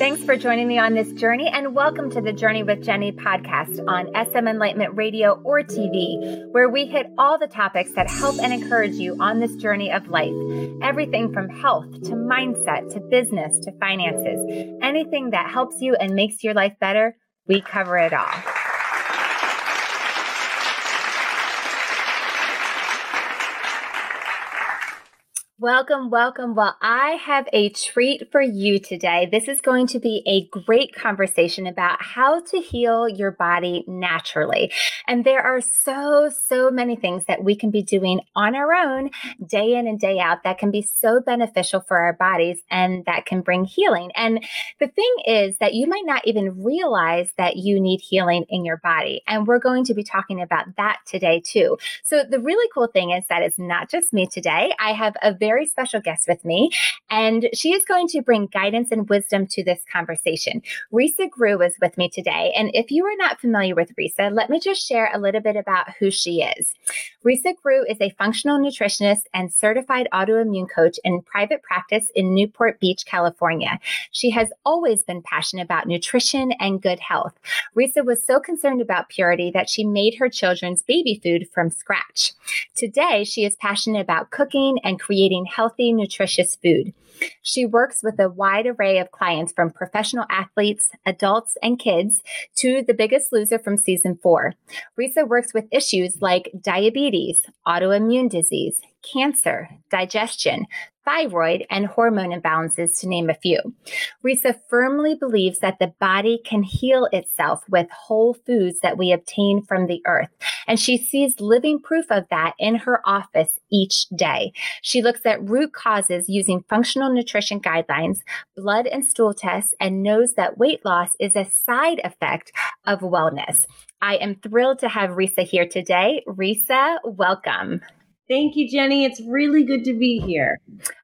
Thanks for joining me on this journey and welcome to the Journey with Jenny podcast on SM Enlightenment Radio or TV, where we hit all the topics that help and encourage you on this journey of life. Everything from health to mindset to business to finances. Anything that helps you and makes your life better, we cover it all. Welcome, welcome. Well, I have a treat for you today. This is going to be a great conversation about how to heal your body naturally. And there are so, so many things that we can be doing on our own day in and day out that can be so beneficial for our bodies and that can bring healing. And the thing is that you might not even realize that you need healing in your body. And we're going to be talking about that today too. So the really cool thing is that it's not just me today. I have a very very special guest with me, and she is going to bring guidance and wisdom to this conversation. Risa Groux is with me today. And if you are not familiar with Risa, let me just share a little bit about who she is. Risa Groux is a functional nutritionist and certified autoimmune coach in private practice in Newport Beach, California. She has always been passionate about nutrition and good health. Risa was so concerned about purity that she made her children's baby food from scratch. Today, she is passionate about cooking and creating healthy, nutritious food. She works with a wide array of clients from professional athletes, adults, and kids to the biggest loser from season four. Risa works with issues like diabetes, autoimmune disease, cancer, digestion, thyroid, and hormone imbalances, to name a few. Risa firmly believes that the body can heal itself with whole foods that we obtain from the earth. And she sees living proof of that in her office each day. She looks at root causes using functional nutrition guidelines, blood and stool tests, and knows that weight loss is a side effect of wellness. I am thrilled to have Risa here today. Risa, welcome. Thank you, Jenny. It's really good to be here.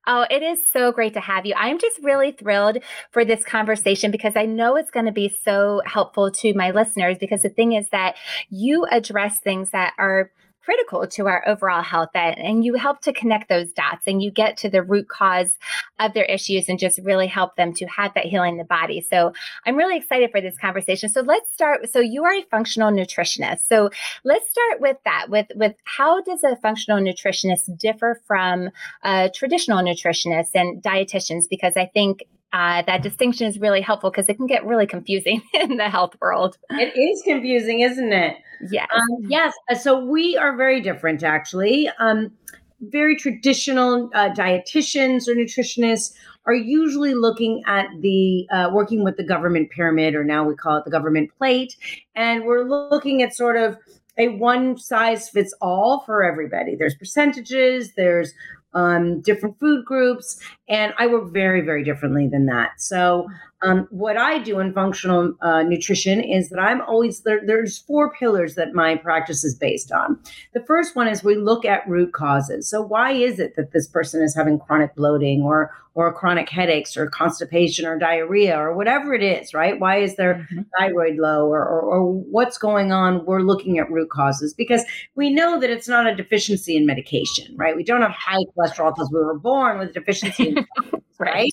Oh, it is so great to have you. I'm just really thrilled for this conversation because I know it's going to be so helpful to my listeners. Because the thing is that you address things that are critical to our overall health and, and you help to connect those dots and you get to the root cause of their issues and just really help them to have that healing in the body. So I'm really excited for this conversation. So let's start. So you are a functional nutritionist. So let's start with that, with, with how does a functional nutritionist differ from a traditional nutritionist and dietitians? Because I think uh, that distinction is really helpful because it can get really confusing in the health world. It is confusing, isn't it? Yes. Um, yes. Uh, so we are very different, actually. Um, very traditional uh, dietitians or nutritionists are usually looking at the uh, working with the government pyramid, or now we call it the government plate, and we're looking at sort of a one size fits all for everybody. There's percentages, there's um, different food groups, and I work very, very differently than that. So, um, what I do in functional uh, nutrition is that I'm always there, there's four pillars that my practice is based on. The first one is we look at root causes. So, why is it that this person is having chronic bloating or or chronic headaches or constipation or diarrhea or whatever it is, right? Why is their mm-hmm. thyroid low or, or, or what's going on? We're looking at root causes because we know that it's not a deficiency in medication, right? We don't have high cholesterol because we were born with a deficiency, right?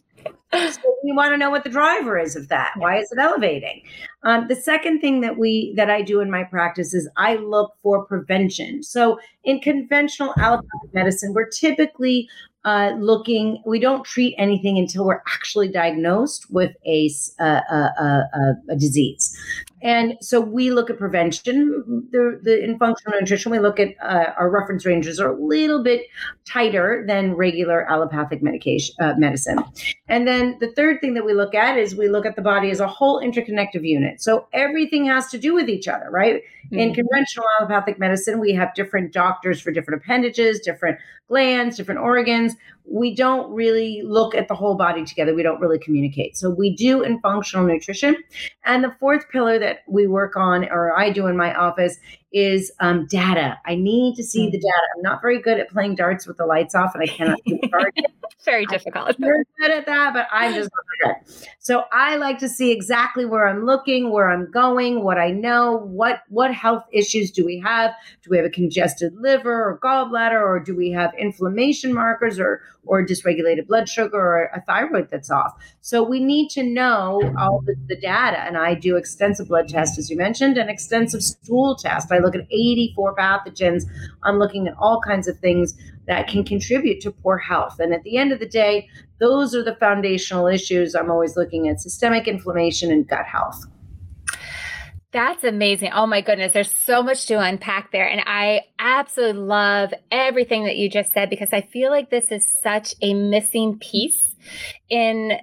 so we want to know what the driver is of that. Why is it elevating? Um, the second thing that we that I do in my practice is I look for prevention. So in conventional allopathic medicine, we're typically uh, looking, we don't treat anything until we're actually diagnosed with a, a, a, a disease. And so we look at prevention. The, the in functional nutrition, we look at uh, our reference ranges are a little bit tighter than regular allopathic medication uh, medicine. And then the third thing that we look at is we look at the body as a whole interconnective unit. So everything has to do with each other, right? Mm-hmm. In conventional allopathic medicine, we have different doctors for different appendages, different glands, different organs. We don't really look at the whole body together. We don't really communicate. So we do in functional nutrition. And the fourth pillar that we work on, or I do in my office, is um, data. I need to see the data. I'm not very good at playing darts with the lights off, and I cannot do very difficult. I'm very good at that, but I'm just not good. So I like to see exactly where I'm looking, where I'm going, what I know, what what health issues do we have? Do we have a congested liver or gallbladder, or do we have inflammation markers, or or dysregulated blood sugar, or a thyroid that's off? So we need to know all the, the data, and I do extensive blood tests, as you mentioned, and extensive stool tests. I look at 84 pathogens. I'm looking at all kinds of things that can contribute to poor health. And at the end of the day, those are the foundational issues I'm always looking at systemic inflammation and gut health. That's amazing. Oh my goodness. There's so much to unpack there. And I absolutely love everything that you just said because I feel like this is such a missing piece in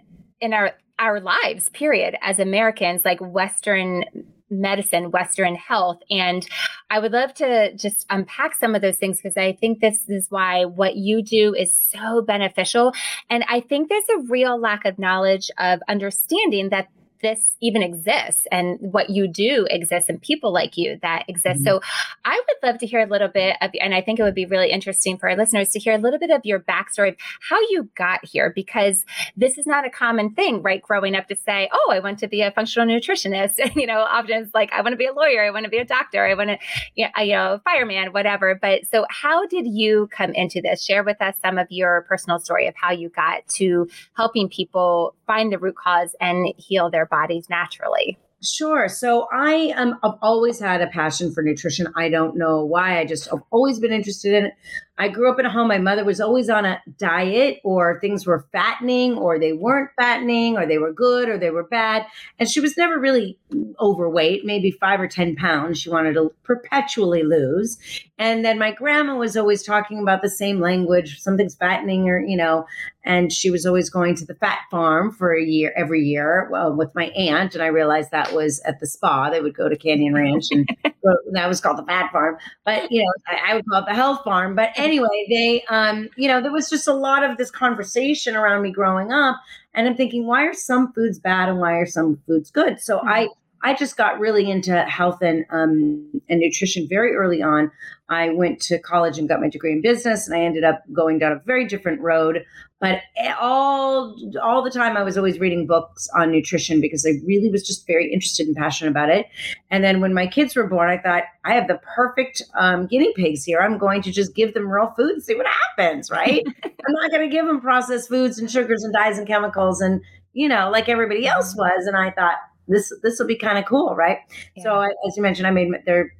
in our our lives, period, as Americans, like Western medicine, Western health. And I would love to just unpack some of those things because I think this is why what you do is so beneficial. And I think there's a real lack of knowledge of understanding that this even exists and what you do exists and people like you that exist. Mm-hmm. So I would love to hear a little bit of, and I think it would be really interesting for our listeners to hear a little bit of your backstory of how you got here, because this is not a common thing, right? Growing up to say, oh, I want to be a functional nutritionist. you know, often it's like, I want to be a lawyer, I want to be a doctor, I want to, you know, a fireman, whatever. But so how did you come into this? Share with us some of your personal story of how you got to helping people find the root cause and heal their bodies naturally? Sure. So I um, I've always had a passion for nutrition. I don't know why. I just have always been interested in it. I grew up in a home. My mother was always on a diet, or things were fattening, or they weren't fattening, or they were good, or they were bad. And she was never really overweight, maybe five or 10 pounds. She wanted to perpetually lose. And then my grandma was always talking about the same language something's fattening, or, you know, and she was always going to the fat farm for a year every year well, with my aunt and i realized that was at the spa they would go to canyon ranch and that was called the fat farm but you know I, I, would call it the health farm but anyway they um you know there was just a lot of this conversation around me growing up and i'm thinking why are some foods bad and why are some foods good so mm-hmm. i I just got really into health and um, and nutrition very early on. I went to college and got my degree in business, and I ended up going down a very different road. But all all the time, I was always reading books on nutrition because I really was just very interested and passionate about it. And then when my kids were born, I thought I have the perfect um, guinea pigs here. I'm going to just give them real food and see what happens. Right? I'm not going to give them processed foods and sugars and dyes and chemicals and you know like everybody else mm-hmm. was. And I thought this this will be kind of cool, right? Yeah. So I, as you mentioned, I made their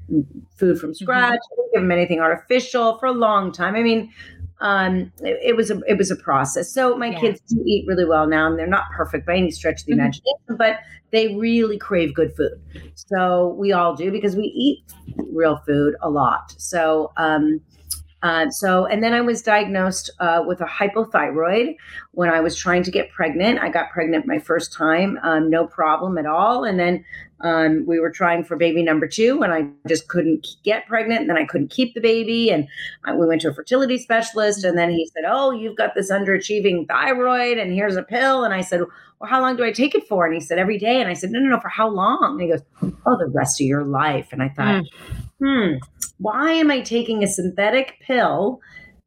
food from mm-hmm. scratch. Mm-hmm. I didn't give them anything artificial for a long time. I mean, um, it, it, was a it was a process. So my yeah. kids do eat really well now, and they're not perfect by any stretch of the mm-hmm. imagination, but they really crave good food. So we all do because we eat real food a lot. So um, uh, so, and then I was diagnosed uh, with a hypothyroid when I was trying to get pregnant. I got pregnant my first time, um, no problem at all. And then um, we were trying for baby number two, and I just couldn't get pregnant. And then I couldn't keep the baby. And I, we went to a fertility specialist, and then he said, Oh, you've got this underachieving thyroid, and here's a pill. And I said, Well, how long do I take it for? And he said, Every day. And I said, No, no, no, for how long? And he goes, Oh, the rest of your life. And I thought, mm. Hmm why am I taking a synthetic pill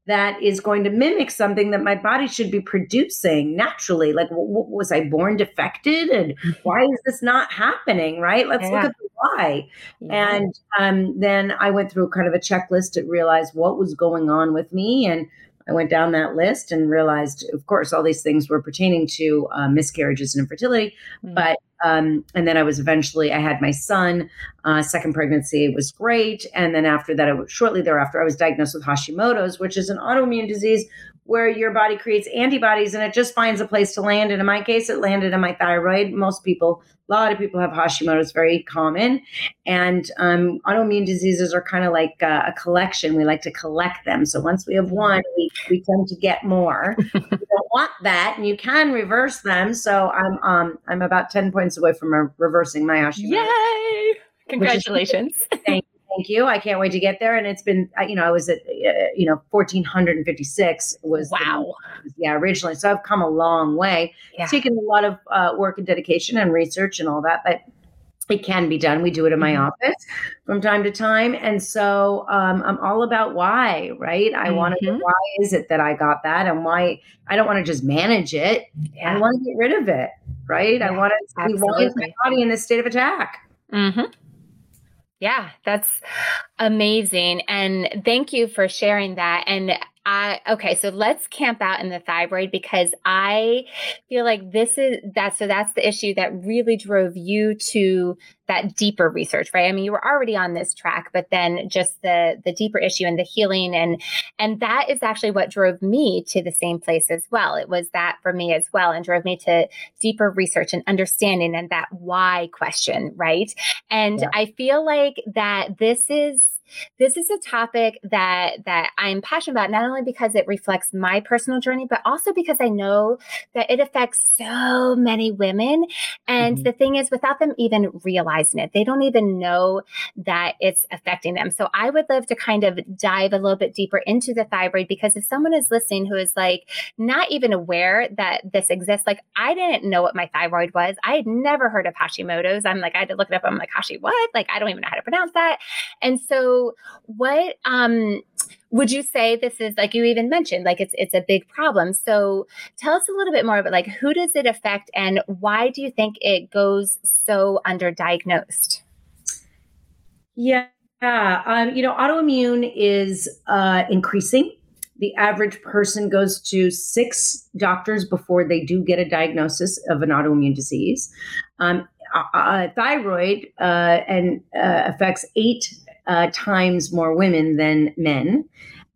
that is going to mimic something that my body should be producing naturally? Like, w- w- was I born defected? And why is this not happening? Right? Let's yeah. look at the why. Yeah. And um, then I went through kind of a checklist to realize what was going on with me. And I went down that list and realized, of course, all these things were pertaining to uh, miscarriages and infertility. Mm. But um, and then I was eventually I had my son. Uh, second pregnancy was great, and then after that, was, shortly thereafter, I was diagnosed with Hashimoto's, which is an autoimmune disease where your body creates antibodies and it just finds a place to land. And in my case, it landed in my thyroid. Most people, a lot of people have Hashimoto's, very common. And um, autoimmune diseases are kind of like a, a, collection. We like to collect them. So once we have one, we, we tend to get more. you don't want that, and you can reverse them. So I'm um, I'm about ten points away from reversing my Hashimoto's. Yay! Congratulations. Thank Thank you. I can't wait to get there. And it's been, you know, I was at, uh, you know, 1456 was wow. The, yeah, originally. So I've come a long way. Yeah. Taken a lot of uh, work and dedication and research and all that. But it can be done. We do it in my Mhm. office from time to time. And so um, I'm all about why, right? I want to know why is it that I got that and why I don't want to just manage it. I want to get rid of it, right? I want to see why is my body in this state of attack. hmm Yeah, that's amazing. And thank you for sharing that. And I, okay, so let's camp out in the thyroid because I feel like this is that. So that's the issue that really drove you to that deeper research, right? I mean, you were already on this track, but then just the the deeper issue and the healing and and that is actually what drove me to the same place as well. It was that for me as well and drove me to deeper research and understanding and that why question, right? And Yeah. I feel like that this is this is a topic that that I'm passionate about not only because it reflects my personal journey but also because I know that it affects so many women and Mhm. the thing is without them even realizing it. They don't even know that it's affecting them. So I would love to kind of dive a little bit deeper into the thyroid because if someone is listening who is like not even aware that this exists like I didn't know what my thyroid was. I had never heard of Hashimoto's. I'm like I had to look it up. I'm like Hashi what? Like I don't even know how to pronounce that. And so what um would you say this is like you even mentioned like it's it's a big problem so tell us a little bit more about like who does it affect and why do you think it goes so underdiagnosed Yeah. Um, you know, autoimmune is uh, increasing. The average person goes to six doctors before they do get a diagnosis of an autoimmune disease. Um, uh, uh, thyroid uh, and uh, affects eight uh, times more women than men.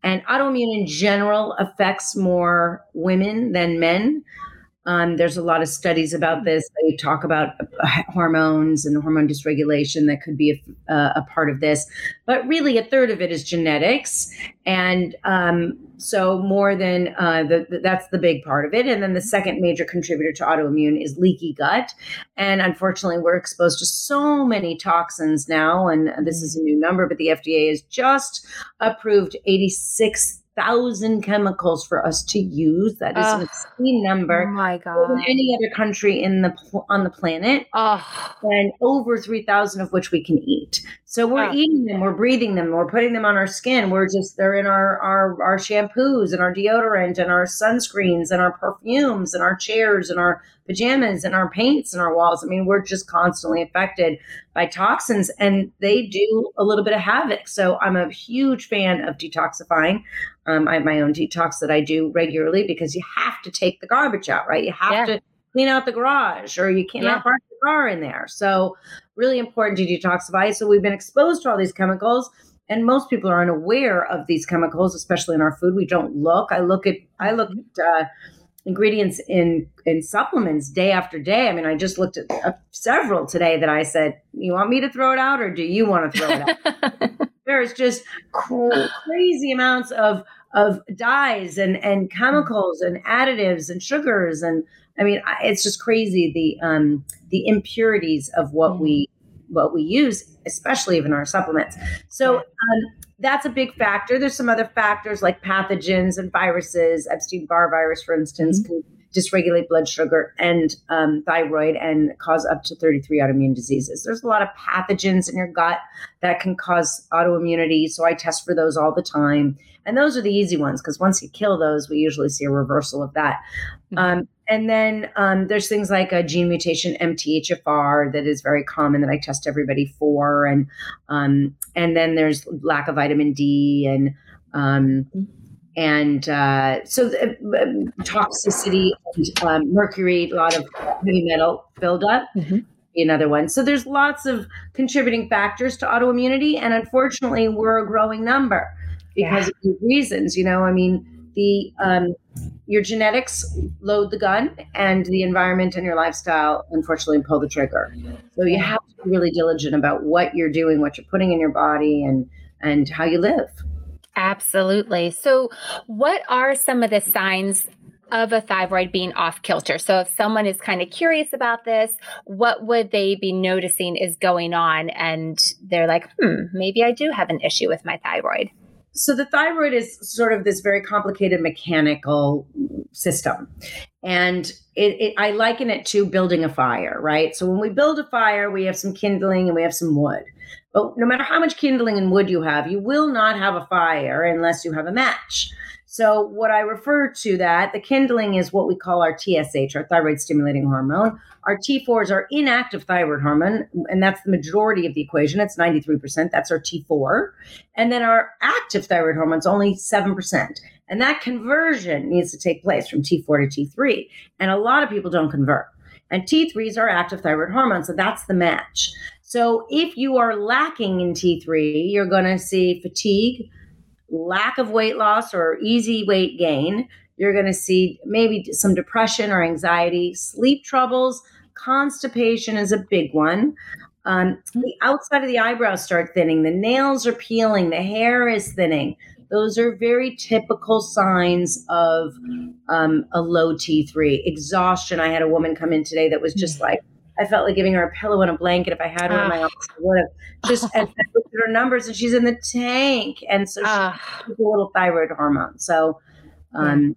And autoimmune in general affects more women than men. Um, there's a lot of studies about this. They talk about uh, hormones and hormone dysregulation that could be a, uh, a part of this, but really a third of it is genetics, and um, so more than uh, the, the- that's the big part of it. And then the second major contributor to autoimmune is leaky gut, and unfortunately, we're exposed to so many toxins now. And this is a new number, but the FDA has just approved 86 thousand chemicals for us to use. That is an Ugh. obscene number oh my more than any other country in the on the planet, oh and over three thousand of which we can eat. So we're Oh. eating them, we're breathing them, we're putting them on our skin. We're just they're in our our our shampoos and our deodorant and our sunscreens and our perfumes and our chairs and our pajamas and our paints and our walls. I mean, we're just constantly affected by toxins, and they do a little bit of havoc. So I'm a huge fan of detoxifying. Um, I have my own detox that I do regularly because you have to take the garbage out, right? You have Yeah. to clean out the garage or you cannot Yeah. park the car in there. So really important to detoxify. So we've been exposed to all these chemicals and most people are unaware of these chemicals, especially in our food. We don't look. I look at I look at uh, ingredients in in supplements day after day. I mean, I just looked at uh, several today that I said, "You want me to throw it out, or do you want to throw it out?" There's just cr- crazy amounts of of dyes and and chemicals and additives and sugars and I mean, it's just crazy the um the impurities of what we what we use, especially even our supplements. So um, that's a big factor. There's some other factors like pathogens and viruses. Epstein Barr virus, for instance, can dysregulate blood sugar and um, thyroid and cause up to 33 autoimmune diseases. There's a lot of pathogens in your gut that can cause autoimmunity. So I test for those all the time. And those are the easy ones because once you kill those, we usually see a reversal of that. Mhm. Um, and then um, there's things like a gene mutation MTHFR that is very common that I test everybody for, and um, and then there's lack of vitamin D and um, and uh, so the, uh, toxicity, and, um, mercury, a lot of heavy metal buildup. Mhm. Another one. So there's lots of contributing factors to autoimmunity, and unfortunately, we're a growing number because Yeah. of these reasons. You know, I mean, the um, your genetics load the gun, and the environment and your lifestyle, unfortunately, pull the trigger. So you have to be really diligent about what you're doing, what you're putting in your body, and and how you live. Absolutely. So, what are some of the signs of a thyroid being off kilter? So, if someone is kind of curious about this, what would they be noticing is going on? And they're like, hmm, maybe I do have an issue with my thyroid. so the thyroid is sort of this very complicated mechanical system and it, it, i liken it to building a fire right so when we build a fire we have some kindling and we have some wood but no matter how much kindling and wood you have you will not have a fire unless you have a match so what i refer to that the kindling is what we call our tsh our thyroid stimulating hormone our T4 is our inactive thyroid hormone, and that's the majority of the equation. It's 93%. That's our T4. And then our active thyroid hormone is only 7%. And that conversion needs to take place from T4 to T3. And a lot of people don't convert. And T3 is our active thyroid hormone. So that's the match. So if you are lacking in T3, you're going to see fatigue, lack of weight loss or easy weight gain. You're going to see maybe some depression or anxiety, sleep troubles, Constipation is a big one. Um, the outside of the eyebrows start thinning, the nails are peeling, the hair is thinning. Those are very typical signs of um, a low T3. Exhaustion. I had a woman come in today that was just mm. like, I felt like giving her a pillow and a blanket. If I had her in my ah. office, I would have just and looked at her numbers, and she's in the tank, and so she's uh, a little thyroid hormone. So, um,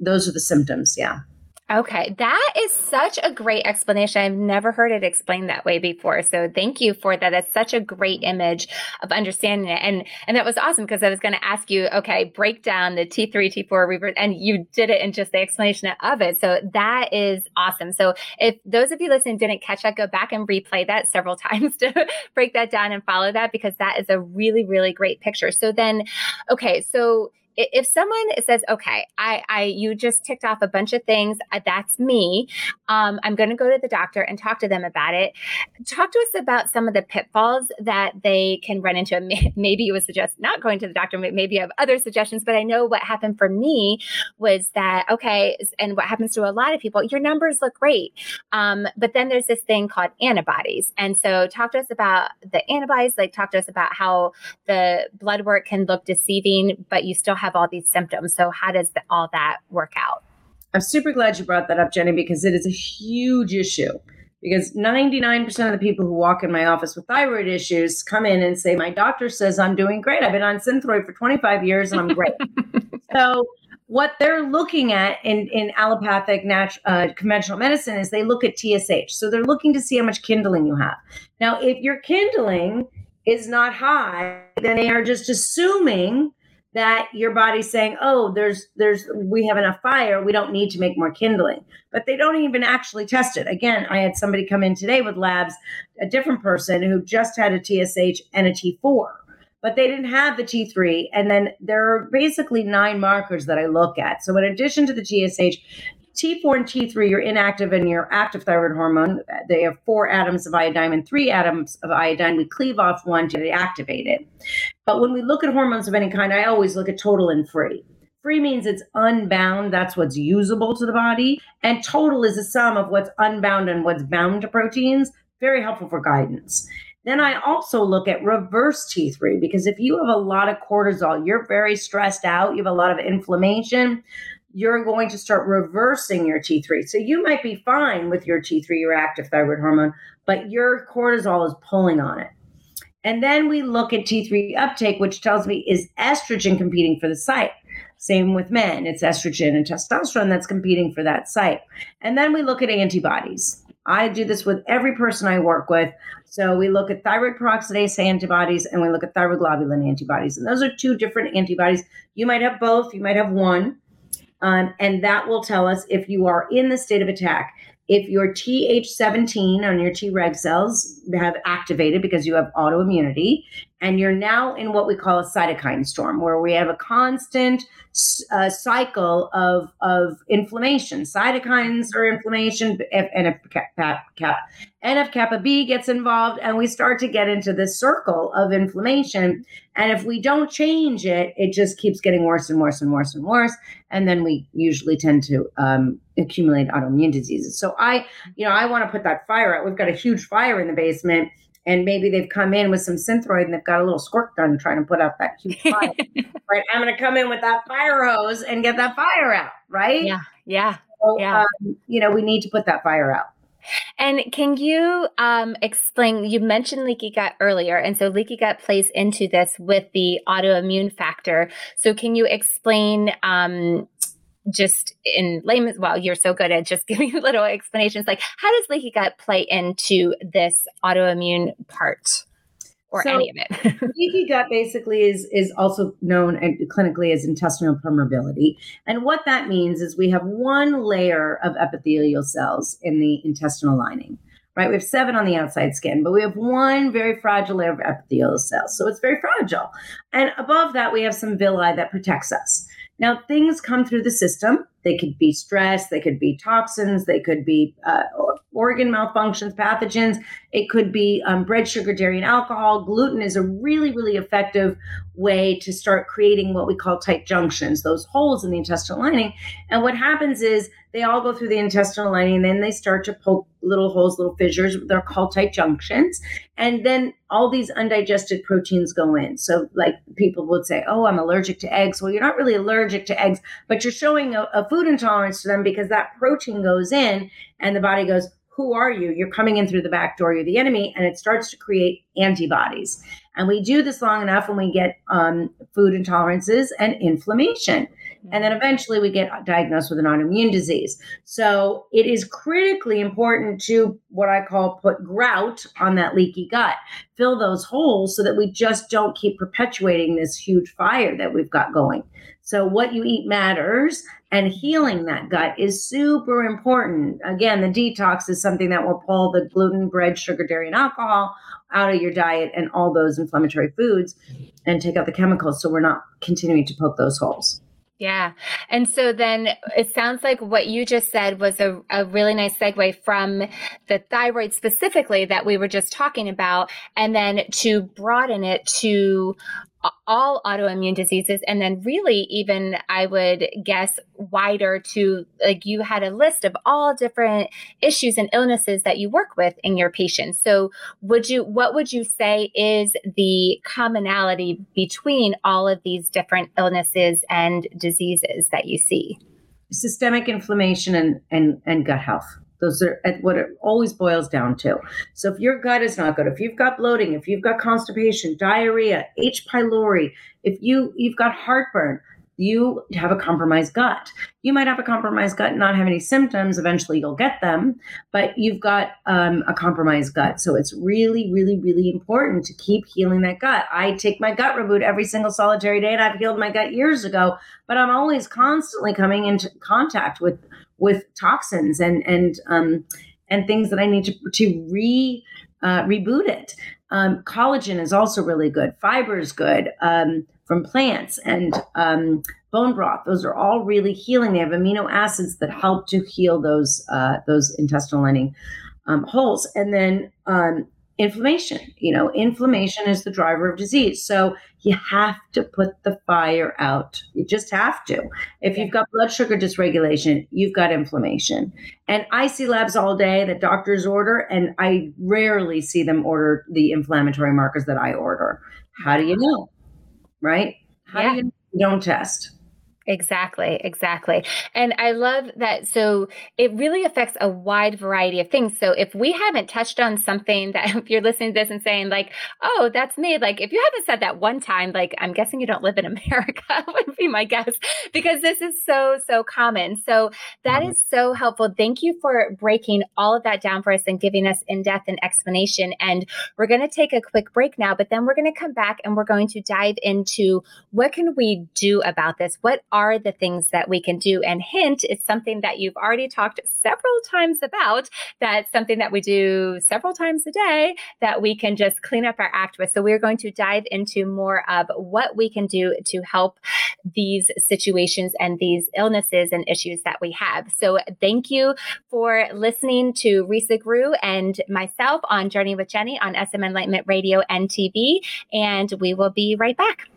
those are the symptoms. Yeah. Okay, that is such a great explanation. I've never heard it explained that way before. So thank you for that. That's such a great image of understanding it. And and that was awesome because I was going to ask you, okay, break down the T3, T4 reverse, and you did it in just the explanation of it. So that is awesome. So if those of you listening didn't catch that, go back and replay that several times to break that down and follow that because that is a really, really great picture. So then, okay, so if someone says, okay, I, I, you just ticked off a bunch of things, uh, that's me. Um, I'm going to go to the doctor and talk to them about it. Talk to us about some of the pitfalls that they can run into. Maybe you would suggest not going to the doctor. Maybe you have other suggestions, but I know what happened for me was that, okay, and what happens to a lot of people, your numbers look great. Um, but then there's this thing called antibodies. And so talk to us about the antibodies, like talk to us about how the blood work can look deceiving, but you still have have all these symptoms. So, how does the, all that work out? I'm super glad you brought that up, Jenny, because it is a huge issue. Because 99% of the people who walk in my office with thyroid issues come in and say, My doctor says I'm doing great. I've been on Synthroid for 25 years and I'm great. so, what they're looking at in, in allopathic natu- uh, conventional medicine is they look at TSH. So they're looking to see how much kindling you have. Now, if your kindling is not high, then they are just assuming that your body's saying, "Oh, there's there's we have enough fire, we don't need to make more kindling." But they don't even actually test it. Again, I had somebody come in today with labs, a different person who just had a TSH and a T4, but they didn't have the T3. And then there are basically nine markers that I look at. So in addition to the TSH, T4 and T3 are inactive in your active thyroid hormone. They have four atoms of iodine and three atoms of iodine. We cleave off one to activate it. But when we look at hormones of any kind, I always look at total and free. Free means it's unbound, that's what's usable to the body. And total is a sum of what's unbound and what's bound to proteins. Very helpful for guidance. Then I also look at reverse T3 because if you have a lot of cortisol, you're very stressed out, you have a lot of inflammation, you're going to start reversing your T3. So you might be fine with your T3, your active thyroid hormone, but your cortisol is pulling on it. And then we look at T3 uptake, which tells me is estrogen competing for the site. Same with men, it's estrogen and testosterone that's competing for that site. And then we look at antibodies. I do this with every person I work with. So we look at thyroid peroxidase antibodies and we look at thyroglobulin antibodies. And those are two different antibodies. You might have both, you might have one. Um, and that will tell us if you are in the state of attack. If your Th17 on your Treg cells have activated because you have autoimmunity, and you're now in what we call a cytokine storm, where we have a constant uh, cycle of, of inflammation. Cytokines are inflammation, if, NF kappa B gets involved, and we start to get into this circle of inflammation. And if we don't change it, it just keeps getting worse and worse and worse and worse. And then we usually tend to um, accumulate autoimmune diseases. So I, you know, I want to put that fire out. We've got a huge fire in the basement and maybe they've come in with some synthroid and they've got a little squirt gun trying to put out that huge fire. right. I'm going to come in with that fire hose and get that fire out. Right. Yeah. Yeah. So, yeah. Um, you know, we need to put that fire out. And can you um, explain? You mentioned leaky gut earlier, and so leaky gut plays into this with the autoimmune factor. So, can you explain? Um, just in layman's well you're so good at just giving little explanations like how does leaky gut play into this autoimmune part or so, any of it. leaky gut basically is is also known clinically as intestinal permeability, and what that means is we have one layer of epithelial cells in the intestinal lining. Right, we have seven on the outside skin, but we have one very fragile layer of epithelial cells. So it's very fragile. And above that, we have some villi that protects us. Now, things come through the system. They could be stress, they could be toxins, they could be uh, organ malfunctions, pathogens. It could be um, bread, sugar, dairy, and alcohol. Gluten is a really, really effective way to start creating what we call tight junctions, those holes in the intestinal lining. And what happens is they all go through the intestinal lining and then they start to poke little holes, little fissures. They're called tight junctions. And then all these undigested proteins go in. So, like people would say, Oh, I'm allergic to eggs. Well, you're not really allergic to eggs, but you're showing a, a food intolerance to them because that protein goes in and the body goes, who are you? You're coming in through the back door. You're the enemy. And it starts to create antibodies. And we do this long enough when we get um, food intolerances and inflammation. And then eventually we get diagnosed with an autoimmune disease. So it is critically important to what I call put grout on that leaky gut, fill those holes so that we just don't keep perpetuating this huge fire that we've got going. So, what you eat matters, and healing that gut is super important. Again, the detox is something that will pull the gluten, bread, sugar, dairy, and alcohol out of your diet and all those inflammatory foods and take out the chemicals so we're not continuing to poke those holes. Yeah. And so then it sounds like what you just said was a, a really nice segue from the thyroid specifically that we were just talking about, and then to broaden it to all autoimmune diseases. And then really even i would guess wider to like you had a list of all different issues and illnesses that you work with in your patients. So would you what would you say is the commonality between all of these different illnesses and diseases that you see? Systemic inflammation and and, and gut health those are what it always boils down to. So if your gut is not good, if you've got bloating, if you've got constipation, diarrhea, H. pylori, if you you've got heartburn, you have a compromised gut. You might have a compromised gut, not have any symptoms. Eventually, you'll get them, but you've got um, a compromised gut. So it's really, really, really important to keep healing that gut. I take my gut reboot every single solitary day, and I've healed my gut years ago. But I'm always constantly coming into contact with with toxins and and um, and things that I need to to re uh, reboot it. Um, collagen is also really good. Fiber is good um, from plants and um, bone broth. Those are all really healing. They have amino acids that help to heal those uh, those intestinal lining um, holes. And then um, inflammation. You know, inflammation is the driver of disease. So you have to put the fire out. You just have to. If you've got blood sugar dysregulation, you've got inflammation. And I see labs all day that doctors order, and I rarely see them order the inflammatory markers that I order. How do you know? Right? How yeah. do you, you don't test? Exactly, exactly. And I love that. So it really affects a wide variety of things. So if we haven't touched on something that, if you're listening to this and saying, like, oh, that's me, like, if you haven't said that one time, like, I'm guessing you don't live in America, would be my guess, because this is so, so common. So that mm-hmm. is so helpful. Thank you for breaking all of that down for us and giving us in depth and explanation. And we're going to take a quick break now, but then we're going to come back and we're going to dive into what can we do about this? What are the things that we can do? And hint, it's something that you've already talked several times about. That's something that we do several times a day that we can just clean up our act with. So we're going to dive into more of what we can do to help these situations and these illnesses and issues that we have. So thank you for listening to Risa Groux and myself on Journey with Jenny on SM Enlightenment Radio and TV. And we will be right back.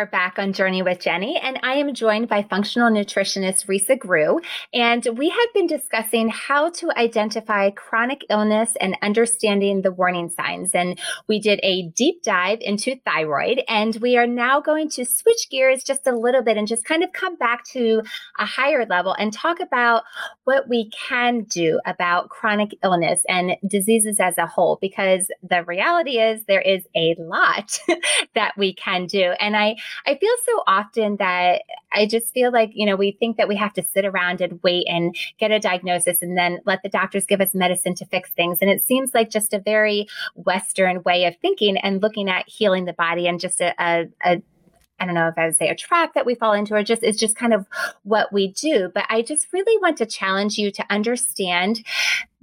Are back on Journey with Jenny, and I am joined by functional nutritionist Risa Groux. And we have been discussing how to identify chronic illness and understanding the warning signs. And we did a deep dive into thyroid, and we are now going to switch gears just a little bit and just kind of come back to a higher level and talk about what we can do about chronic illness and diseases as a whole, because the reality is there is a lot that we can do. And I, I feel so often that I just feel like, you know, we think that we have to sit around and wait and get a diagnosis and then let the doctors give us medicine to fix things. And it seems like just a very Western way of thinking and looking at healing the body and just a, a, a I don't know if I would say a trap that we fall into, or just it's just kind of what we do. But I just really want to challenge you to understand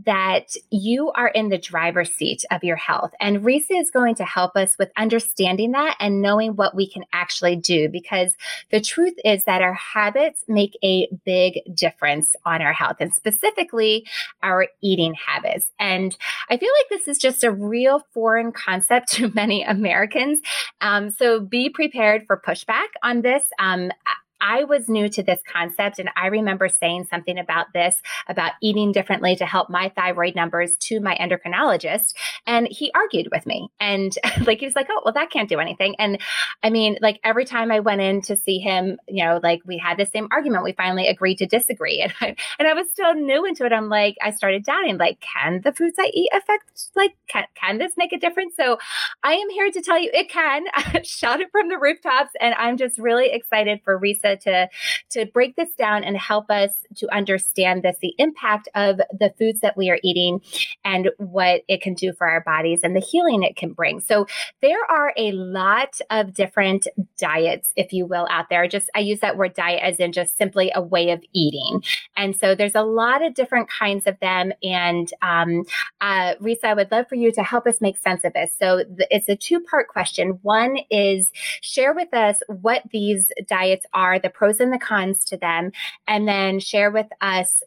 that you are in the driver's seat of your health. And Risa is going to help us with understanding that and knowing what we can actually do because the truth is that our habits make a big difference on our health and specifically our eating habits. And I feel like this is just a real foreign concept to many Americans. Um, so be prepared for pushback on this. Um, I was new to this concept, and I remember saying something about this about eating differently to help my thyroid numbers to my endocrinologist. And he argued with me. And like, he was like, oh, well, that can't do anything. And I mean, like, every time I went in to see him, you know, like we had the same argument. We finally agreed to disagree. And I, and I was still new into it. I'm like, I started doubting, like, can the foods I eat affect, like, can, can this make a difference? So I am here to tell you it can. Shout it from the rooftops. And I'm just really excited for Risa to to break this down and help us to understand this, the impact of the foods that we are eating and what it can do for our bodies and the healing it can bring. So there are a lot of different diets, if you will, out there. Just I use that word diet as in just simply a way of eating. And so there's a lot of different kinds of them. And um, uh, Risa, I would love for you to help us make sense of this. So it's a two part question. One is share with us what these diets are are the pros and the cons to them, and then share with us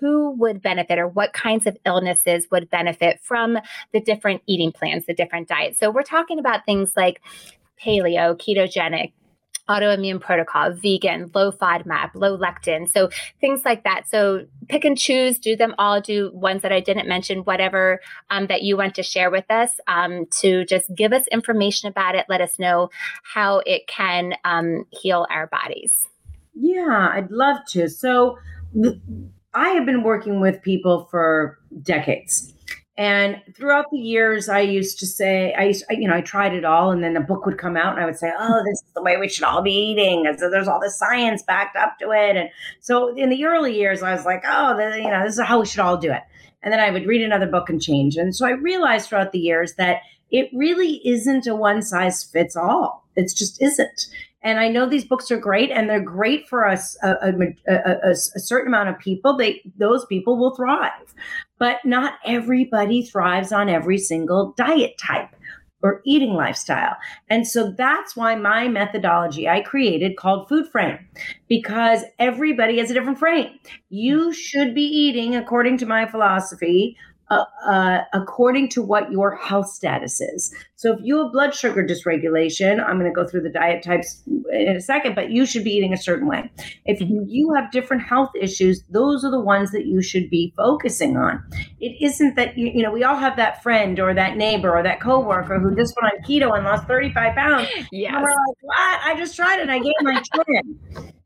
who would benefit or what kinds of illnesses would benefit from the different eating plans, the different diets. So we're talking about things like paleo, ketogenic, autoimmune protocol, vegan, low FODMAP, low lectin. So things like that. So pick and choose, do them all, do ones that I didn't mention, whatever um, that you want to share with us um, to just give us information about it. Let us know how it can um, heal our bodies. Yeah, I'd love to. So th- I have been working with people for decades. And throughout the years, I used to say, I, used, you know, I tried it all, and then a book would come out, and I would say, "Oh, this is the way we should all be eating." And so there's all the science backed up to it. And so in the early years, I was like, "Oh, the, you know, this is how we should all do it." And then I would read another book and change. And so I realized throughout the years that it really isn't a one size fits all. It just isn't. And I know these books are great, and they're great for us a, a, a, a, certain amount of people. They those people will thrive, but not everybody thrives on every single diet type or eating lifestyle. And so that's why my methodology I created called Food Frame, because everybody has a different frame. You should be eating, according to my philosophy, uh, uh, according to what your health status is. So, if you have blood sugar dysregulation, I'm going to go through the diet types in a second, but you should be eating a certain way. If mm-hmm. you have different health issues, those are the ones that you should be focusing on. It isn't that you, you know, we all have that friend or that neighbor or that coworker who just went on keto and lost 35 pounds. Yeah, we're like, what? I just tried it. I gained my twin.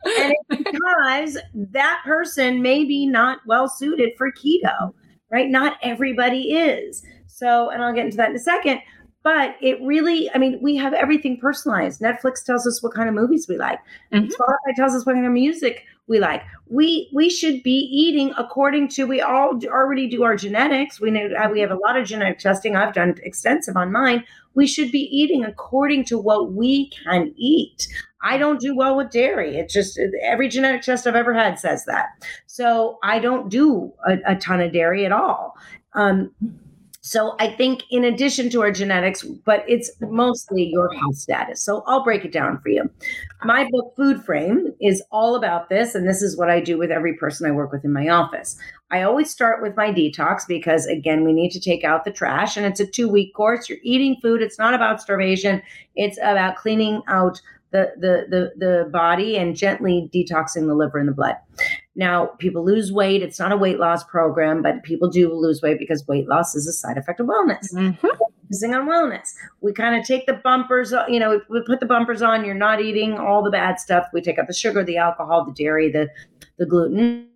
and it's because that person may be not well suited for keto right? Not everybody is. So, and I'll get into that in a second. But it really, I mean, we have everything personalized. Netflix tells us what kind of movies we like. Mm-hmm. Spotify tells us what kind of music we like. We we should be eating according to. We all already do our genetics. We know we have a lot of genetic testing. I've done extensive on mine. We should be eating according to what we can eat. I don't do well with dairy. It's just every genetic test I've ever had says that. So I don't do a, a ton of dairy at all. Um, so I think in addition to our genetics, but it's mostly your health status. So I'll break it down for you. My book, Food Frame, is all about this. And this is what I do with every person I work with in my office. I always start with my detox because, again, we need to take out the trash. And it's a two week course. You're eating food. It's not about starvation, it's about cleaning out the, the, the, the body and gently detoxing the liver and the blood. Now, people lose weight. It's not a weight loss program, but people do lose weight because weight loss is a side effect of wellness. Mm-hmm. Focusing on wellness. We kind of take the bumpers, you know, we, we put the bumpers on. You're not eating all the bad stuff. We take out the sugar, the alcohol, the dairy, the, the gluten,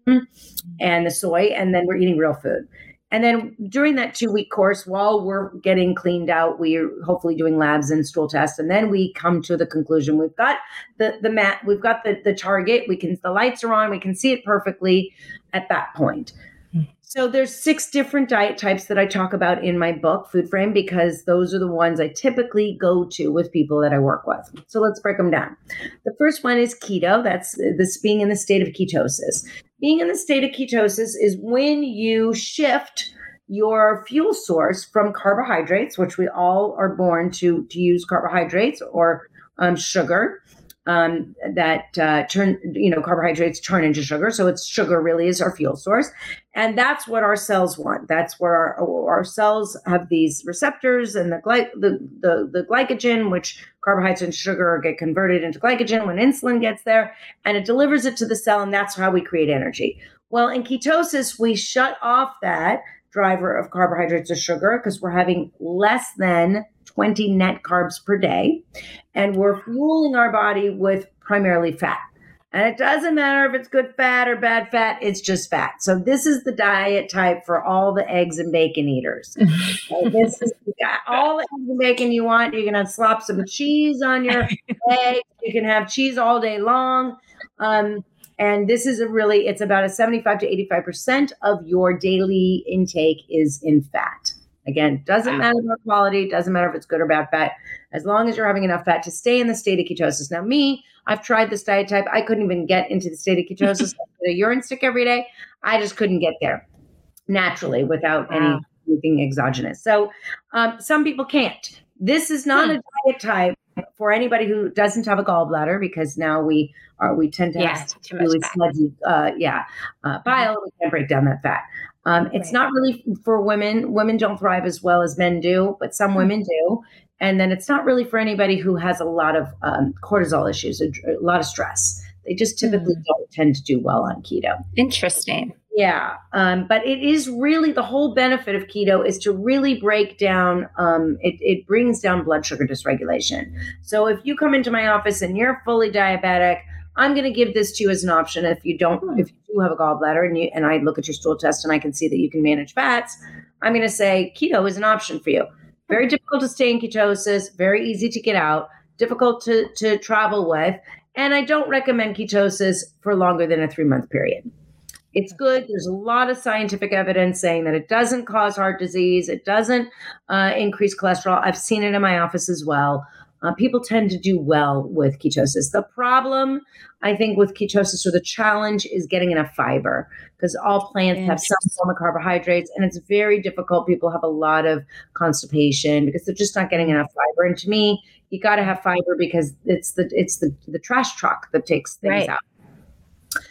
and the soy, and then we're eating real food. And then during that two week course, while we're getting cleaned out, we're hopefully doing labs and stool tests. And then we come to the conclusion we've got the, the mat, we've got the, the target, we can, the lights are on, we can see it perfectly at that point. Hmm. So there's six different diet types that I talk about in my book, Food Frame, because those are the ones I typically go to with people that I work with. So let's break them down. The first one is keto. That's this being in the state of ketosis. Being in the state of ketosis is when you shift your fuel source from carbohydrates, which we all are born to to use carbohydrates or um, sugar, um, that uh, turn, you know, carbohydrates turn into sugar. So it's sugar really is our fuel source. And that's what our cells want. That's where our, our cells have these receptors and the, gly- the, the, the glycogen, which carbohydrates and sugar get converted into glycogen when insulin gets there and it delivers it to the cell. And that's how we create energy. Well, in ketosis, we shut off that driver of carbohydrates or sugar because we're having less than 20 net carbs per day. And we're fueling our body with primarily fat. And it doesn't matter if it's good fat or bad fat, it's just fat. So this is the diet type for all the eggs and bacon eaters. this is all the eggs and bacon you want. You can slop some cheese on your egg. You can have cheese all day long. Um, and this is a really, it's about a 75 to 85% of your daily intake is in fat. Again, doesn't matter about quality, doesn't matter if it's good or bad fat, as long as you're having enough fat to stay in the state of ketosis. Now, me, I've tried this diet type. I couldn't even get into the state of ketosis. I put a urine stick every day. I just couldn't get there naturally without wow. anything exogenous. So um, some people can't. This is not hmm. a diet type for anybody who doesn't have a gallbladder because now we are we tend to yeah, have really sludgy, uh, yeah, uh, mm-hmm. bile. We can't break down that fat. Um, it's right. not really for women. Women don't thrive as well as men do, but some hmm. women do. And then it's not really for anybody who has a lot of um, cortisol issues, a, a, lot of stress. They just typically mm. don't tend to do well on keto. Interesting. Yeah. Um, but it is really the whole benefit of keto is to really break down, um, it, it brings down blood sugar dysregulation. So if you come into my office and you're fully diabetic, I'm going to give this to you as an option. If you don't, hmm. if you do have a gallbladder and you and I look at your stool test and I can see that you can manage fats, I'm going to say keto is an option for you. Very difficult to stay in ketosis, very easy to get out, difficult to to travel with, and I don't recommend ketosis for longer than a three month period. It's good. There's a lot of scientific evidence saying that it doesn't cause heart disease. It doesn't uh, increase cholesterol. I've seen it in my office as well. Uh, people tend to do well with ketosis. The problem, I think, with ketosis or the challenge is getting enough fiber because all plants have some form of carbohydrates and it's very difficult. People have a lot of constipation because they're just not getting enough fiber. And to me, you got to have fiber because it's the it's the the trash truck that takes things right. out.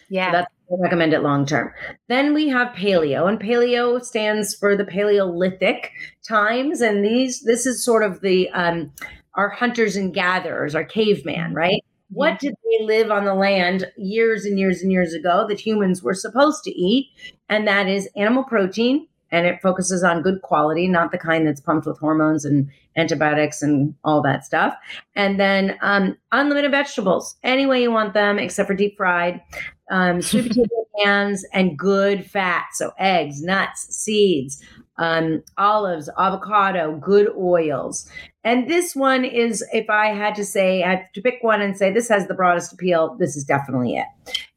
Yeah. So that's I recommend it long term. Then we have paleo, and paleo stands for the Paleolithic times, and these this is sort of the um, our hunters and gatherers, our caveman, right? What did they live on the land years and years and years ago that humans were supposed to eat? And that is animal protein, and it focuses on good quality, not the kind that's pumped with hormones and antibiotics and all that stuff. And then um, unlimited vegetables, any way you want them, except for deep fried, um, sweet potato cans, and good fat. So eggs, nuts, seeds, um, olives, avocado, good oils. And this one is, if I had to say, I had to pick one and say this has the broadest appeal, this is definitely it.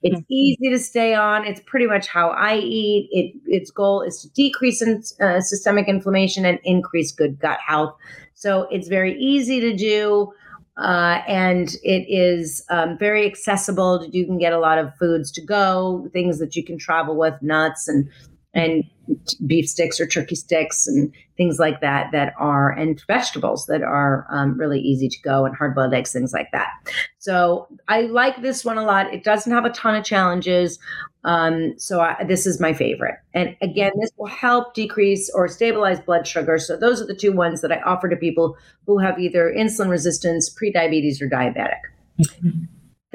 It's mm-hmm. easy to stay on. It's pretty much how I eat. It its goal is to decrease in, uh, systemic inflammation and increase good gut health. So it's very easy to do. Uh, and it is um, very accessible. You can get a lot of foods to go, things that you can travel with, nuts and and beef sticks or turkey sticks and things like that that are and vegetables that are um, really easy to go and hard boiled eggs things like that. So i like this one a lot. It doesn't have a ton of challenges um, so I, this is my favorite. And again this will help decrease or stabilize blood sugar. So those are the two ones that i offer to people who have either insulin resistance pre-diabetes or diabetic. Mm-hmm.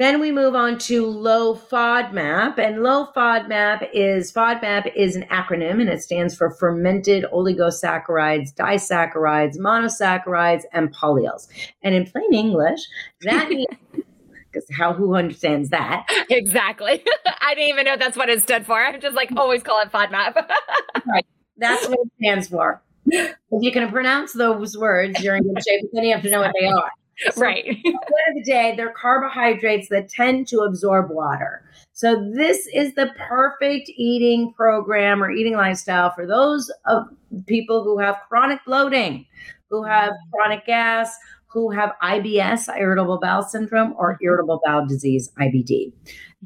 Then we move on to low FODMAP, and low FODMAP is FODMAP is an acronym, and it stands for fermented oligosaccharides, disaccharides, monosaccharides, and polyols. And in plain English, that means because how who understands that? Exactly. I didn't even know that's what it stood for. I'm just like always call it fodmap right. That's what it stands for. If you can pronounce those words you're in good shape then you have to know what they are so right. At the end of the day, they're carbohydrates that tend to absorb water. So this is the perfect eating program or eating lifestyle for those of people who have chronic bloating, who have mm. chronic gas, who have IBS, irritable bowel syndrome, or irritable bowel disease, IBD.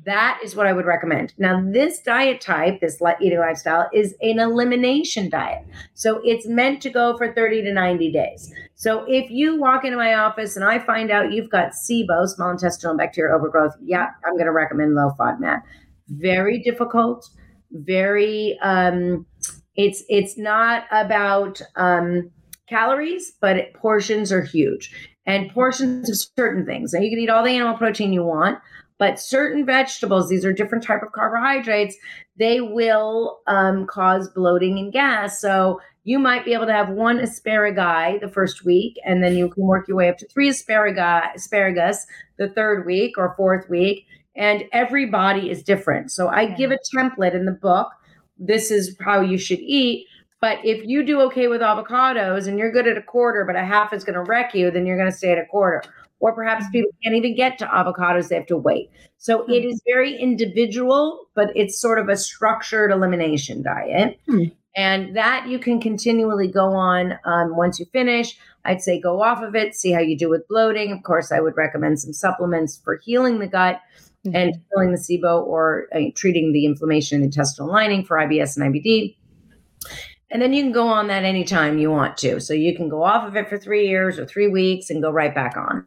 That is what I would recommend. Now, this diet type, this eating lifestyle, is an elimination diet. So it's meant to go for 30 to 90 days. So if you walk into my office and I find out you've got SIBO, small intestinal bacterial overgrowth, yeah, I'm going to recommend low FODMAP. Very difficult, very, um, it's, it's not about, um, calories, but it, portions are huge and portions of certain things. Now you can eat all the animal protein you want, but certain vegetables, these are different type of carbohydrates, they will um, cause bloating and gas. So you might be able to have one asparagus the first week, and then you can work your way up to three asparagus, asparagus the third week or fourth week. And every body is different. So I give a template in the book. This is how you should eat. But if you do okay with avocados and you're good at a quarter, but a half is going to wreck you, then you're going to stay at a quarter. Or perhaps mm-hmm. people can't even get to avocados, they have to wait. So it is very individual, but it's sort of a structured elimination diet. Mm-hmm. And that you can continually go on um, once you finish. I'd say go off of it, see how you do with bloating. Of course, I would recommend some supplements for healing the gut mm-hmm. and healing the SIBO or uh, treating the inflammation in the intestinal lining for IBS and IBD. And then you can go on that anytime you want to. So you can go off of it for three years or three weeks and go right back on.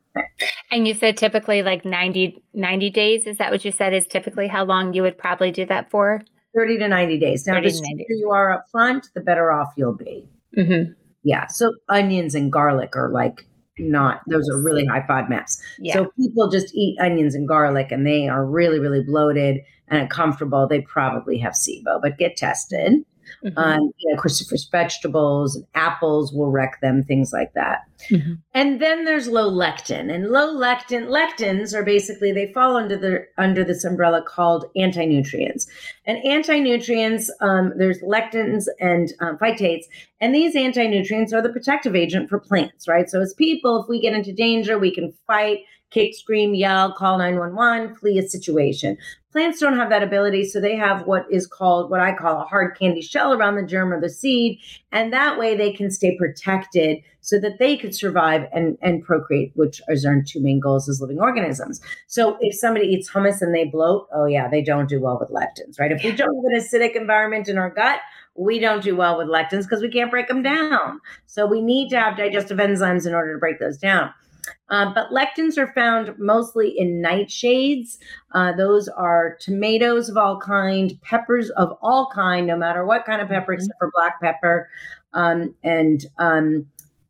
And you said typically like 90, 90 days. Is that what you said is typically how long you would probably do that for? 30 to 90 days. Now, the sooner you are up front, the better off you'll be. Mm-hmm. Yeah. So onions and garlic are like not, those are really high FODMAPs. Yeah. So people just eat onions and garlic and they are really, really bloated and uncomfortable. They probably have SIBO, but get tested. Mm-hmm. Um, you know, cruciferous vegetables and apples will wreck them, things like that. Mm-hmm. And then there's low lectin, and low lectin lectins are basically they fall under the under this umbrella called anti-nutrients. And anti-nutrients, um, there's lectins and um, phytates, and these anti-nutrients are the protective agent for plants, right? So as people, if we get into danger, we can fight kick, scream, yell, call 911, flee a situation. Plants don't have that ability, so they have what is called what I call a hard candy shell around the germ or the seed, and that way they can stay protected so that they could survive and, and procreate, which is our two main goals as living organisms. So if somebody eats hummus and they bloat, oh yeah, they don't do well with lectins, right? If we don't have an acidic environment in our gut, we don't do well with lectins because we can't break them down. So we need to have digestive enzymes in order to break those down. Um, but lectins are found mostly in nightshades. Uh, those are tomatoes of all kind, peppers of all kind, no matter what kind of pepper, mm-hmm. except for black pepper, um, and um,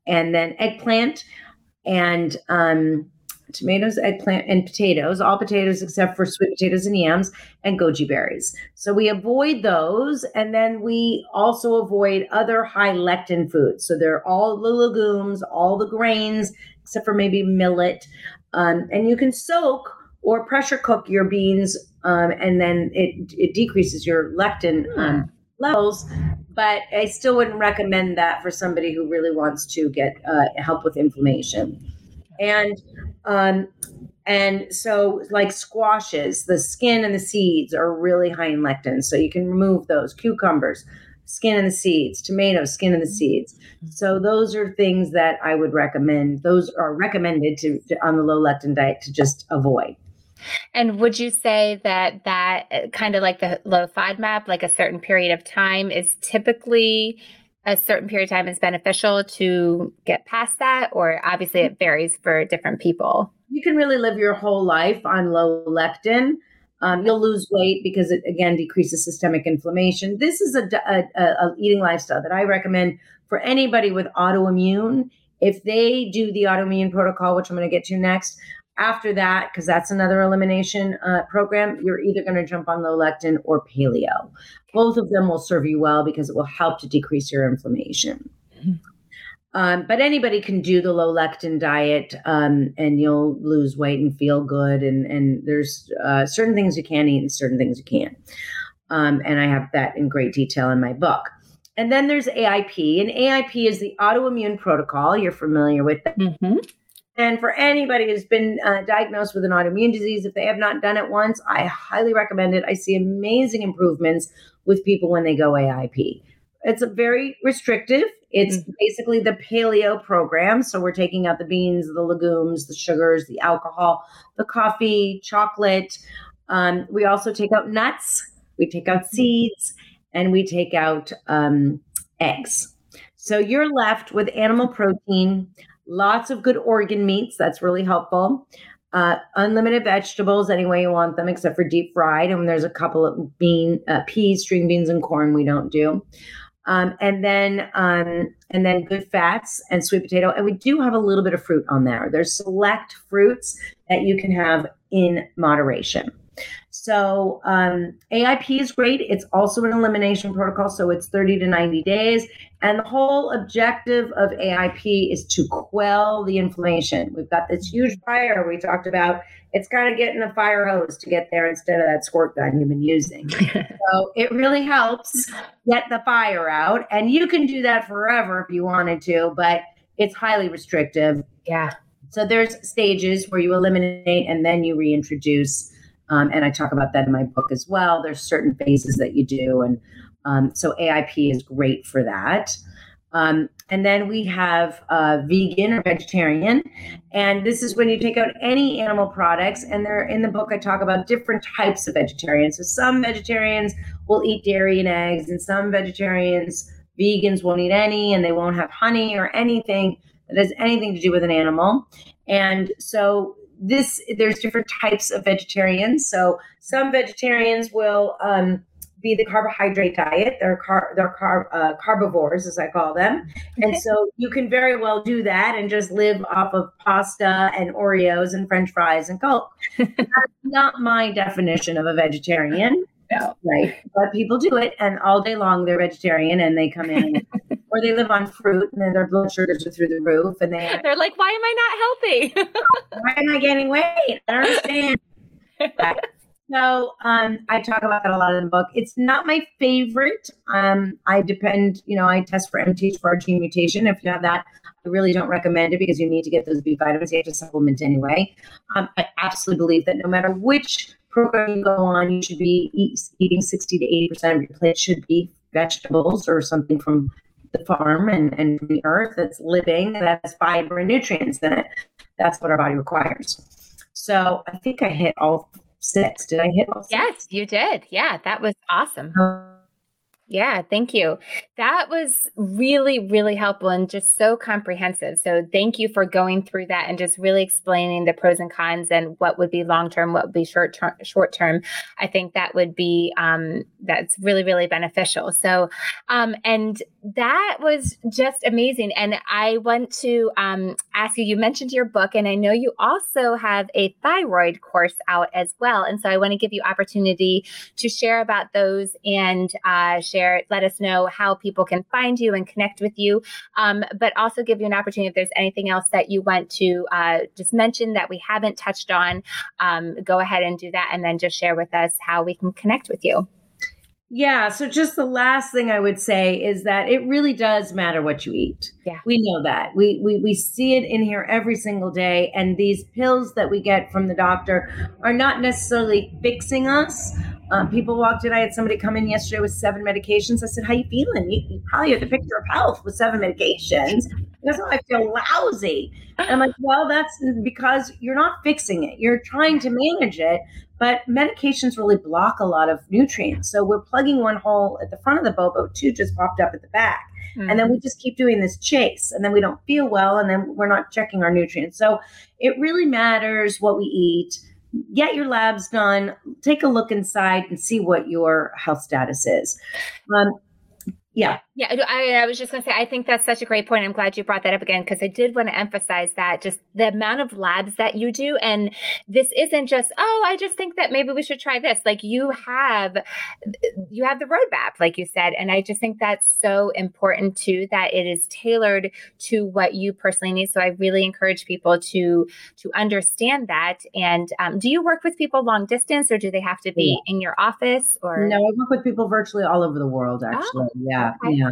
and then eggplant and um, tomatoes, eggplant, and potatoes. All potatoes except for sweet potatoes and yams and goji berries. So we avoid those, and then we also avoid other high lectin foods. So they're all the legumes, all the grains, except for maybe millet. Um, and you can soak or pressure cook your beans, um, and then it it decreases your lectin um, hmm. levels. But I still wouldn't recommend that for somebody who really wants to get uh, help with inflammation. And um, and so, like squashes, the skin and the seeds are really high in lectins. So you can remove those. Cucumbers, skin and the seeds, tomatoes, skin and the seeds. Mm-hmm. So those are things that I would recommend. Those are recommended to, to on the low lectin diet to just avoid. And would you say that that uh, kind of like the low FODMAP, like a certain period of time, is typically a certain period of time is beneficial to get past that, or obviously it varies for different people? You can really live your whole life on low lectin. Um, you'll lose weight because it again decreases systemic inflammation. This is a, a, a, eating lifestyle that I recommend for anybody with autoimmune. If they do the autoimmune protocol, which I'm going to get to next, After that, because that's another elimination uh, program, you're either going to jump on low lectin or paleo. Both of them will serve you well because it will help to decrease your inflammation. Um, but anybody can do the low lectin diet, um, and you'll lose weight and feel good. And and there's uh, certain things you can eat and certain things you can't. Um, and I have that in great detail in my book. And then there's AIP, and AIP is the autoimmune protocol. You're familiar with that. Mm-hmm. And for anybody who's been uh, diagnosed with an autoimmune disease, if they have not done it once, I highly recommend it. I see amazing improvements with people when they go AIP. It's a very restrictive. It's mm-hmm. basically the paleo program. So we're taking out the beans, the legumes, the sugars, the alcohol, the coffee, chocolate. Um, we also take out nuts, we take out mm-hmm. seeds, and we take out um, eggs. So you're left with animal protein, lots of good organ meats. That's really helpful. Uh, unlimited vegetables any way you want them, except for deep fried. And there's a couple of bean, uh, peas, string beans, and corn we don't do. Um, and then um, and then good fats and sweet potato. And we do have a little bit of fruit on there. There's select fruits that you can have in moderation. So um, AIP is great. It's also an elimination protocol, so it's 30 to 90 days. And the whole objective of AIP is to quell the inflammation. We've got this huge fire we talked about. It's kind of getting a fire hose to get there instead of that squirt gun you've been using. so it really helps get the fire out. And you can do that forever if you wanted to, but it's highly restrictive. Yeah. So there's stages where you eliminate and then you reintroduce. Um, and I talk about that in my book as well. There's certain phases that you do. And um, so AIP is great for that. Um, and then we have uh, vegan or vegetarian. And this is when you take out any animal products. And they're in the book, I talk about different types of vegetarians. So some vegetarians will eat dairy and eggs, and some vegetarians, vegans won't eat any, and they won't have honey or anything that has anything to do with an animal. And so this there's different types of vegetarians. So some vegetarians will um, be the carbohydrate diet. They're car they're car uh, carbivores, as I call them, and so you can very well do that and just live off of pasta and Oreos and French fries and Coke. That's not my definition of a vegetarian. No. Right. But people do it and all day long they're vegetarian and they come in or they live on fruit and then their blood sugars are through the roof and they They're like, Why am I not healthy? why am I gaining weight? I don't understand. Right. So um, I talk about that a lot in the book. It's not my favorite. Um, I depend, you know, I test for MTHFR gene mutation. If you have that, I really don't recommend it because you need to get those B vitamins. You have to supplement anyway. Um, I absolutely believe that no matter which program you go on, you should be eat, eating 60 to 80% of your plate should be vegetables or something from the farm and, and the earth that's living, that has fiber and nutrients in it. That's what our body requires. So I think I hit all six. Did I hit all six? Yes, you did. Yeah, that was awesome. Um, yeah, thank you. That was really, really helpful and just so comprehensive. So, thank you for going through that and just really explaining the pros and cons and what would be long term, what would be short term. Short term, I think that would be um, that's really, really beneficial. So, um, and that was just amazing. And I want to um, ask you. You mentioned your book, and I know you also have a thyroid course out as well. And so, I want to give you opportunity to share about those and uh, share let us know how people can find you and connect with you, um, but also give you an opportunity if there's anything else that you want to uh, just mention that we haven't touched on, um, go ahead and do that and then just share with us how we can connect with you. Yeah. So, just the last thing I would say is that it really does matter what you eat. Yeah. We know that. We, we, we see it in here every single day. And these pills that we get from the doctor are not necessarily fixing us. Um, people walked in. I had somebody come in yesterday with seven medications. I said, "How you feeling? You, you probably have the picture of health with seven medications." Because how I feel lousy. And I'm like, "Well, that's because you're not fixing it. You're trying to manage it, but medications really block a lot of nutrients. So we're plugging one hole at the front of the bobo, two just popped up at the back. Mm-hmm. And then we mm. just keep doing this chase, and then we don't feel well, and then we're not checking our nutrients. So it really matters what we eat. Get your labs done. Take a look inside and see what your health status is. Um, yeah, Yeah, I, I was just going to say, I think that's such a great point. I'm glad you brought that up again because I did want to emphasize that just the amount of labs that you do. And this isn't just, oh, I just think that maybe we should try this. Like you have, you have the roadmap, like you said. And I just think that's so important too, that it is tailored to what you personally need. So I really encourage people to, to understand that. And um, do you work with people long distance or do they have to be yeah. in your office or? No, I work with people virtually all over the world, actually. Oh, yeah. Okay. Yeah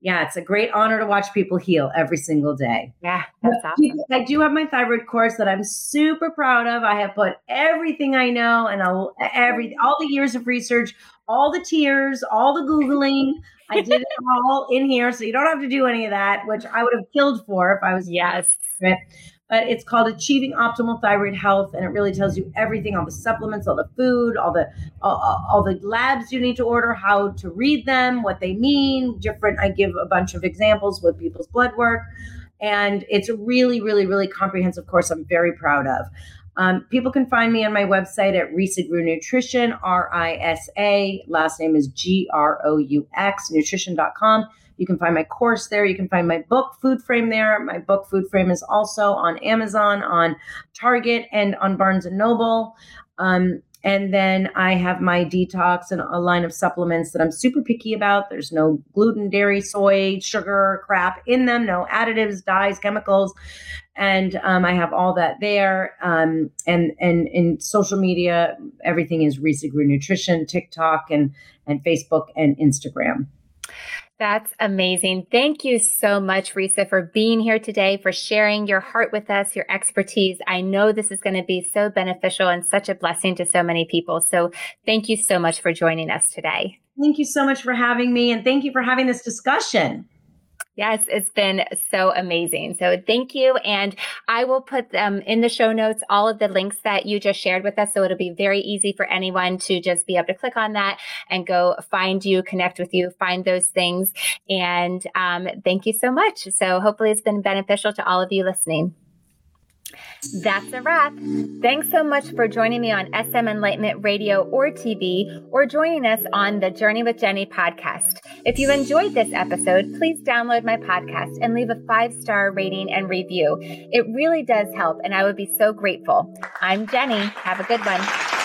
yeah, it's a great honor to watch people heal every single day. Yeah, that's awesome. I do have my thyroid course that I'm super proud of. I have put everything I know and I'll, every all the years of research, all the tears, all the googling. I did it all in here, so you don't have to do any of that, which I would have killed for if I was yes but it's called Achieving Optimal Thyroid Health, and it really tells you everything: all the supplements, all the food, all the all, all the labs you need to order, how to read them, what they mean. Different. I give a bunch of examples with people's blood work, and it's a really, really, really comprehensive course. I'm very proud of. Um, people can find me on my website at Risa Groux Nutrition, R I S A. Last name is G R O U X, nutrition.com. You can find my course there. You can find my book, Food Frame, there. My book, Food Frame, is also on Amazon, on Target, and on Barnes and Noble. Um, and then I have my detox and a line of supplements that I'm super picky about. There's no gluten, dairy, soy, sugar, crap in them, no additives, dyes, chemicals. And um, I have all that there. Um, and and in social media, everything is Risa Groux Nutrition, TikTok, and and Facebook and Instagram. That's amazing. Thank you so much, Risa, for being here today, for sharing your heart with us, your expertise. I know this is going to be so beneficial and such a blessing to so many people. So thank you so much for joining us today. Thank you so much for having me, and thank you for having this discussion. Yes, it's been so amazing. So thank you. And I will put them in the show notes, all of the links that you just shared with us. So it'll be very easy for anyone to just be able to click on that and go find you, connect with you, find those things. And um, thank you so much. So hopefully it's been beneficial to all of you listening. That's a wrap. Thanks so much for joining me on SM Enlightenment Radio or TV, or joining us on the Journey with Jenny podcast. If you enjoyed this episode, please download my podcast and leave a five star rating and review. It really does help, and I would be so grateful. I'm Jenny. Have a good one.